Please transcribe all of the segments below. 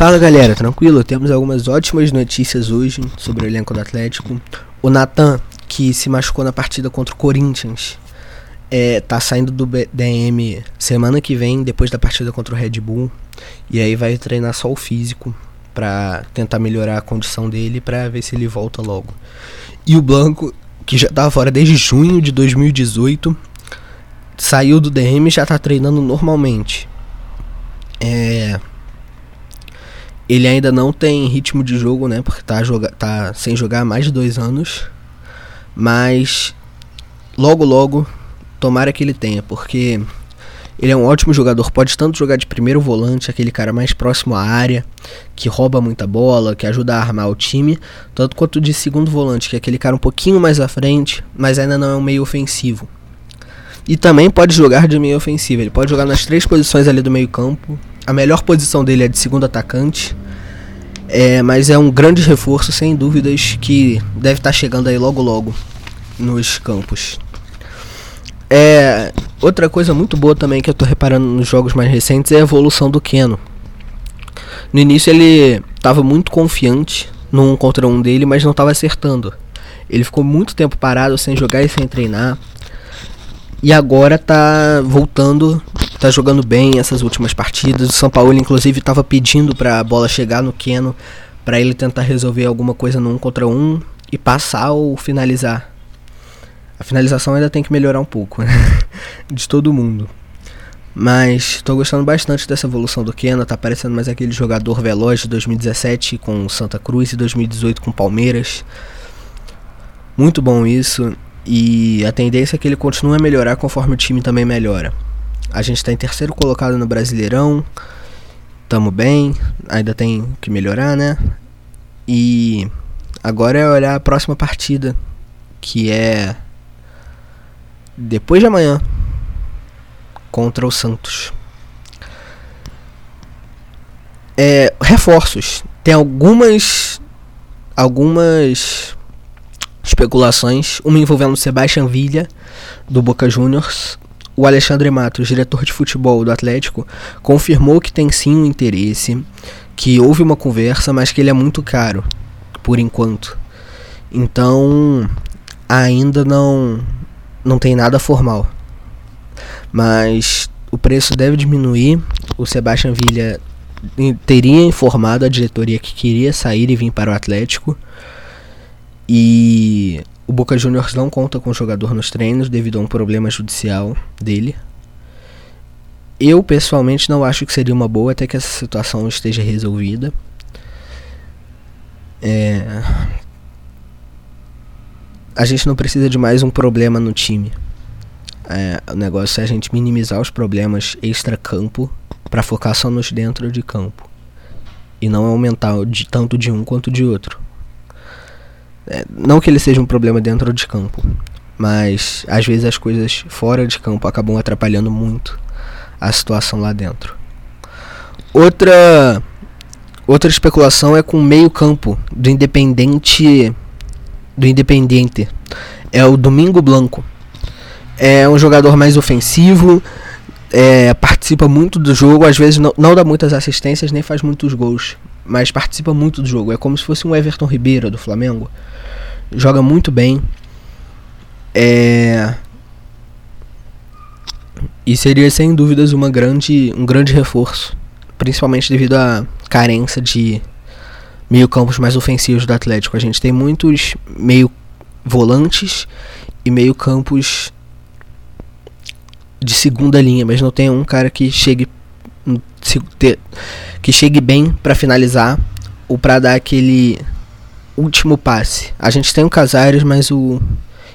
Fala galera, tranquilo? Temos algumas ótimas notícias hoje sobre o elenco do Atlético. O Natan, que se machucou na partida contra o Corinthians, é, tá saindo do DM semana que vem, depois da partida contra o Red Bull. E aí vai treinar só o físico para tentar melhorar a condição dele para ver se ele volta logo. E o Blanco, que já tava fora desde junho de 2018, saiu do DM e já tá treinando normalmente. É, ele ainda não tem ritmo de jogo, né? Porque tá, joga tá sem jogar há mais de dois anos. Mas logo, logo, tomara que ele tenha, porque ele é um ótimo jogador. Pode tanto jogar de primeiro volante, aquele cara mais próximo à área, que rouba muita bola, que ajuda a armar o time, tanto quanto de segundo volante, que é aquele cara um pouquinho mais à frente, mas ainda não é um meio ofensivo. E também pode jogar de meio ofensivo. Ele pode jogar nas três posições ali do meio campo. A melhor posição dele é de segundo atacante. É, mas é um grande reforço, sem dúvidas, que deve estar tá chegando aí logo logo nos campos. É, outra coisa muito boa também que eu estou reparando nos jogos mais recentes é a evolução do Keno. No início ele estava muito confiante no um contra um dele, mas não estava acertando. Ele ficou muito tempo parado sem jogar e sem treinar. E agora tá voltando, tá jogando bem essas últimas partidas. O São Paulo, inclusive, estava pedindo para a bola chegar no Keno para ele tentar resolver alguma coisa no um contra um e passar ou finalizar. A finalização ainda tem que melhorar um pouco, né? De todo mundo. Mas estou gostando bastante dessa evolução do Keno. Tá parecendo mais aquele jogador veloz de 2017 com Santa Cruz e 2018 com Palmeiras. Muito bom isso. E a tendência é que ele continue a melhorar conforme o time também melhora. A gente está em terceiro colocado no Brasileirão. Tamo bem, ainda tem que melhorar, né? E agora é olhar a próxima partida, que é depois de amanhã contra o Santos. É, reforços. Tem algumas algumas especulações, uma envolvendo o Sebastian Villa, do Boca Juniors. O Alexandre Matos, diretor de futebol do Atlético, confirmou que tem sim um interesse, que houve uma conversa, mas que ele é muito caro, por enquanto. Então, ainda não, não tem nada formal. Mas o preço deve diminuir. O Sebastian Villa teria informado a diretoria que queria sair e vir para o Atlético. E o Boca Juniors não conta com o jogador nos treinos devido a um problema judicial dele. Eu pessoalmente não acho que seria uma boa até que essa situação esteja resolvida. É... A gente não precisa de mais um problema no time. É, o negócio é a gente minimizar os problemas extra-campo para focar só nos dentro de campo. E não aumentar de, tanto de um quanto de outro. É, não que ele seja um problema dentro de campo, mas às vezes as coisas fora de campo acabam atrapalhando muito a situação lá dentro. Outra outra especulação é com o meio-campo do Independente do Independente. É o Domingo Blanco. É um jogador mais ofensivo, é, participa muito do jogo, às vezes não, não dá muitas assistências nem faz muitos gols, mas participa muito do jogo. É como se fosse um Everton Ribeiro do Flamengo joga muito bem. É... E seria sem dúvidas uma grande, um grande reforço, principalmente devido à carência de meio campos mais ofensivos do Atlético. A gente tem muitos meio volantes e meio campos de segunda linha, mas não tem um cara que chegue que chegue bem para finalizar ou para dar aquele último passe. A gente tem o Casares, mas o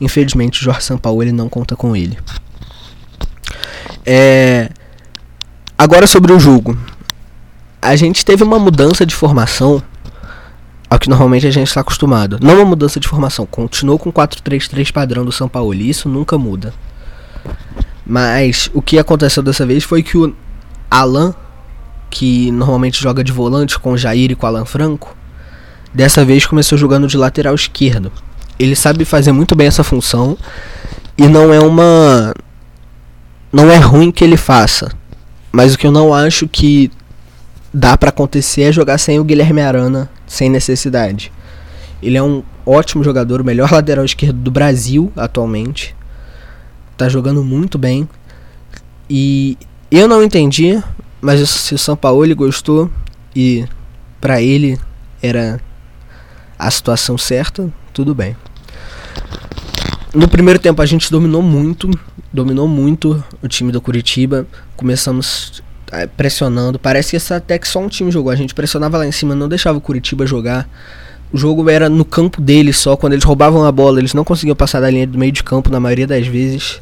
infelizmente o Jorge Sampaoli não conta com ele. É... Agora sobre o jogo. A gente teve uma mudança de formação ao que normalmente a gente está acostumado. Não uma mudança de formação, continuou com 4-3-3 padrão do São Paulo, isso nunca muda. Mas o que aconteceu dessa vez foi que o Alan, que normalmente joga de volante com o Jair e com o Alan Franco, Dessa vez começou jogando de lateral esquerdo. Ele sabe fazer muito bem essa função e não é uma não é ruim que ele faça. Mas o que eu não acho que dá para acontecer é jogar sem o Guilherme Arana, sem necessidade. Ele é um ótimo jogador, o melhor lateral esquerdo do Brasil atualmente. Tá jogando muito bem. E eu não entendi, mas se o São Paulo gostou e para ele era a situação certa, tudo bem. No primeiro tempo a gente dominou muito, dominou muito o time do Curitiba. Começamos é, pressionando. Parece que até que só um time jogou. A gente pressionava lá em cima, não deixava o Curitiba jogar. O jogo era no campo deles só. Quando eles roubavam a bola, eles não conseguiam passar da linha do meio de campo na maioria das vezes.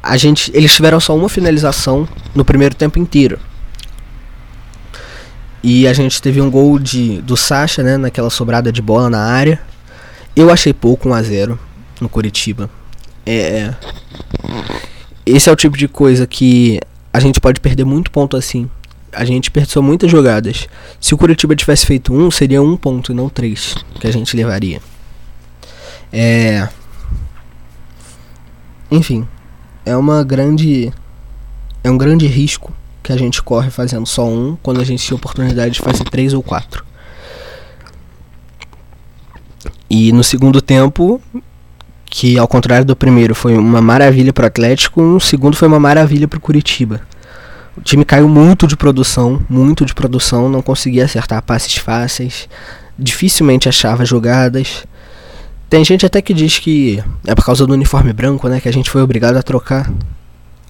A gente, eles tiveram só uma finalização no primeiro tempo inteiro. E a gente teve um gol de, do Sacha, né, naquela sobrada de bola na área. Eu achei pouco 1 a 0 no Curitiba. É, é, esse é o tipo de coisa que a gente pode perder muito ponto assim. A gente perdeu muitas jogadas. Se o Curitiba tivesse feito um, seria um ponto e não três que a gente levaria. É. Enfim, é uma grande. É um grande risco que a gente corre fazendo só um quando a gente tinha oportunidade de fazer três ou quatro. E no segundo tempo, que ao contrário do primeiro foi uma maravilha para o Atlético, o segundo foi uma maravilha para o Curitiba. O time caiu muito de produção, muito de produção, não conseguia acertar passes fáceis, dificilmente achava jogadas. Tem gente até que diz que é por causa do uniforme branco, né, que a gente foi obrigado a trocar.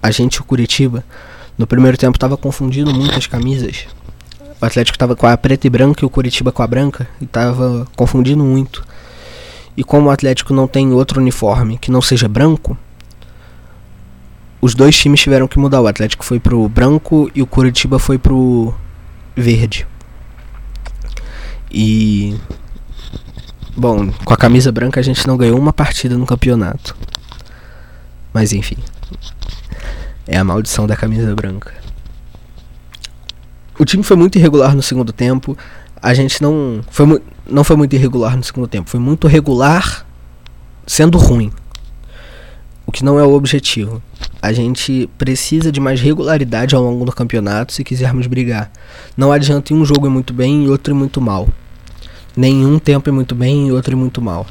A gente, o Curitiba, no primeiro tempo estava confundindo muito as camisas. O Atlético estava com a preta e branca e o Curitiba com a branca e estava confundindo muito. E como o Atlético não tem outro uniforme que não seja branco, os dois times tiveram que mudar. O Atlético foi pro branco e o Curitiba foi pro verde. E bom, com a camisa branca a gente não ganhou uma partida no campeonato. Mas enfim. É a maldição da camisa branca. O time foi muito irregular no segundo tempo a gente não foi, não foi muito irregular no segundo tempo. Foi muito regular sendo ruim. O que não é o objetivo. A gente precisa de mais regularidade ao longo do campeonato se quisermos brigar. Não adianta em um jogo ir muito bem e outro ir muito mal. Nenhum tempo é muito bem e outro é muito mal.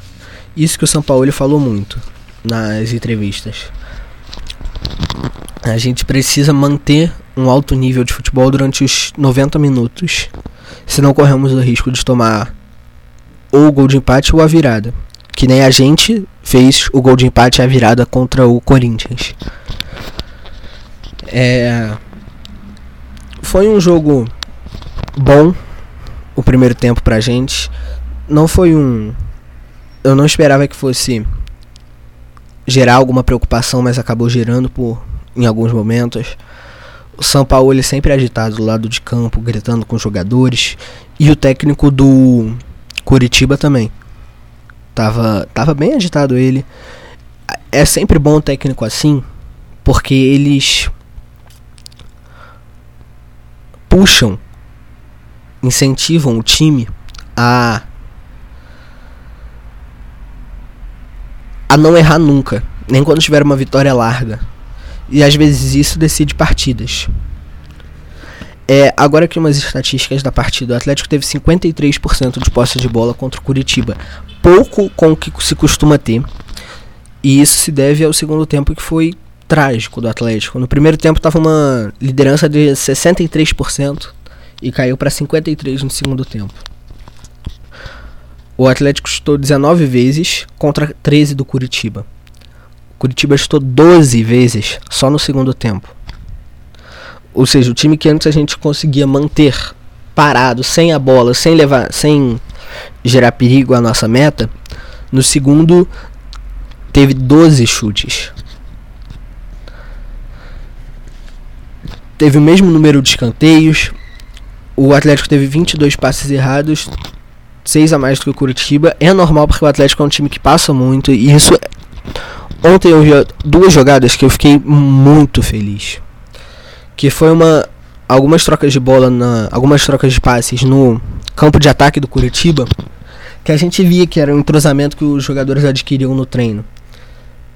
Isso que o São Paulo falou muito nas entrevistas. A gente precisa manter um alto nível de futebol durante os 90 minutos se não corremos o risco de tomar ou o gol de empate ou a virada. Que nem a gente fez o gol de empate e a virada contra o Corinthians. É... Foi um jogo bom o primeiro tempo pra gente. Não foi um. Eu não esperava que fosse gerar alguma preocupação, mas acabou gerando por em alguns momentos. O São Paulo ele sempre é agitado do lado de campo, gritando com os jogadores. E o técnico do Curitiba também. Tava, tava bem agitado ele. É sempre bom o técnico assim, porque eles puxam, incentivam o time a a não errar nunca, nem quando tiver uma vitória larga. E às vezes isso decide partidas. É, agora aqui umas estatísticas da partida. O Atlético teve 53% de posse de bola contra o Curitiba. Pouco com o que se costuma ter. E isso se deve ao segundo tempo que foi trágico do Atlético. No primeiro tempo estava uma liderança de 63% e caiu para 53 no segundo tempo. O Atlético chutou 19 vezes contra 13 do Curitiba. Curitiba chutou 12 vezes só no segundo tempo. Ou seja, o time que antes a gente conseguia manter parado, sem a bola, sem levar, sem gerar perigo à nossa meta, no segundo teve 12 chutes. Teve o mesmo número de escanteios. O Atlético teve 22 passes errados, 6 a mais do que o Curitiba. É normal porque o Atlético é um time que passa muito e isso Ontem eu vi duas jogadas que eu fiquei muito feliz. Que foi uma algumas trocas de bola na algumas trocas de passes no campo de ataque do Curitiba, que a gente via que era um entrosamento que os jogadores adquiriam no treino.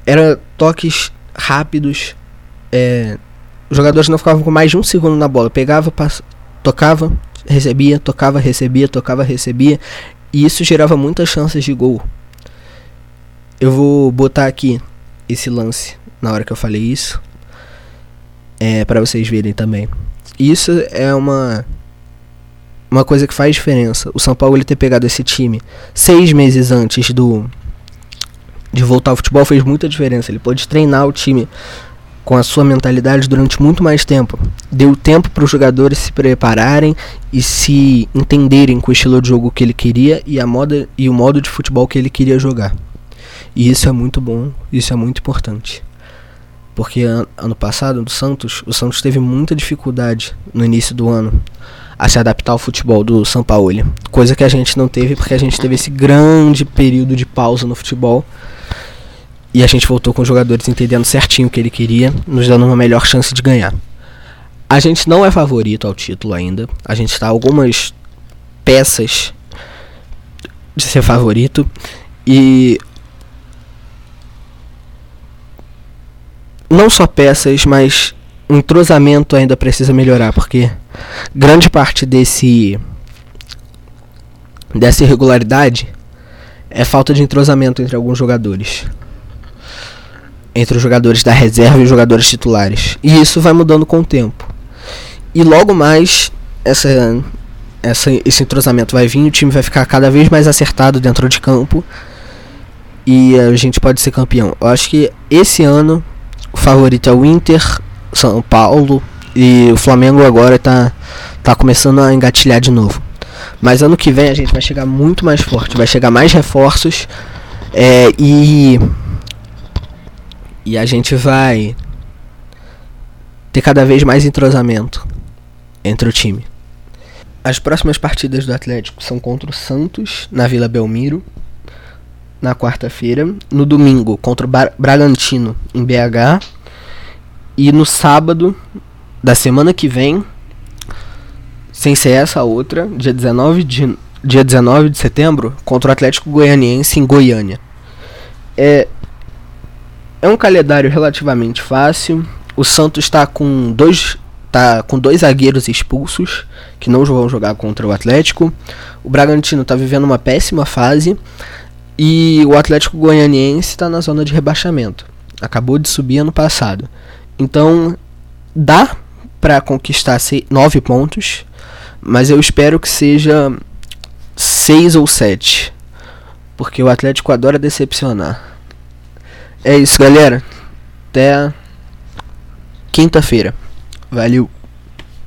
Era toques rápidos, é, os jogadores não ficavam com mais de um segundo na bola, pegava, tocava, recebia, tocava, recebia, tocava, recebia. E isso gerava muitas chances de gol. Eu vou botar aqui esse lance na hora que eu falei isso. É, para vocês verem também. Isso é uma uma coisa que faz diferença. O São Paulo ele ter pegado esse time seis meses antes do de voltar ao futebol fez muita diferença. Ele pôde treinar o time com a sua mentalidade durante muito mais tempo. Deu tempo para os jogadores se prepararem e se entenderem com o estilo de jogo que ele queria e a moda e o modo de futebol que ele queria jogar. E isso é muito bom, isso é muito importante. Porque an ano passado, no Santos, o Santos teve muita dificuldade no início do ano a se adaptar ao futebol do São Paulo. Coisa que a gente não teve porque a gente teve esse grande período de pausa no futebol. E a gente voltou com os jogadores entendendo certinho o que ele queria, nos dando uma melhor chance de ganhar. A gente não é favorito ao título ainda. A gente está algumas peças de ser favorito. E não só peças, mas entrosamento ainda precisa melhorar, porque grande parte desse dessa irregularidade é falta de entrosamento entre alguns jogadores. Entre os jogadores da reserva e os jogadores titulares. E isso vai mudando com o tempo. E logo mais essa, essa, esse entrosamento vai vir, o time vai ficar cada vez mais acertado dentro de campo. E a gente pode ser campeão. Eu acho que esse ano o favorito é o Inter, São Paulo e o Flamengo agora tá, tá começando a engatilhar de novo. Mas ano que vem a gente vai chegar muito mais forte, vai chegar mais reforços é, e e a gente vai ter cada vez mais entrosamento entre o time. As próximas partidas do Atlético são contra o Santos na Vila Belmiro na quarta-feira, no domingo contra o Bragantino em BH e no sábado da semana que vem, sem ser essa outra, dia 19 de, dia 19 de setembro, contra o Atlético Goianiense em Goiânia. É, é um calendário relativamente fácil. O Santos está com dois tá com dois zagueiros expulsos que não vão jogar contra o Atlético. O Bragantino está vivendo uma péssima fase e o Atlético Goianiense está na zona de rebaixamento. Acabou de subir ano passado. Então dá para conquistar nove pontos, mas eu espero que seja seis ou sete, porque o Atlético adora decepcionar. É isso, galera. Até quinta-feira. Valeu.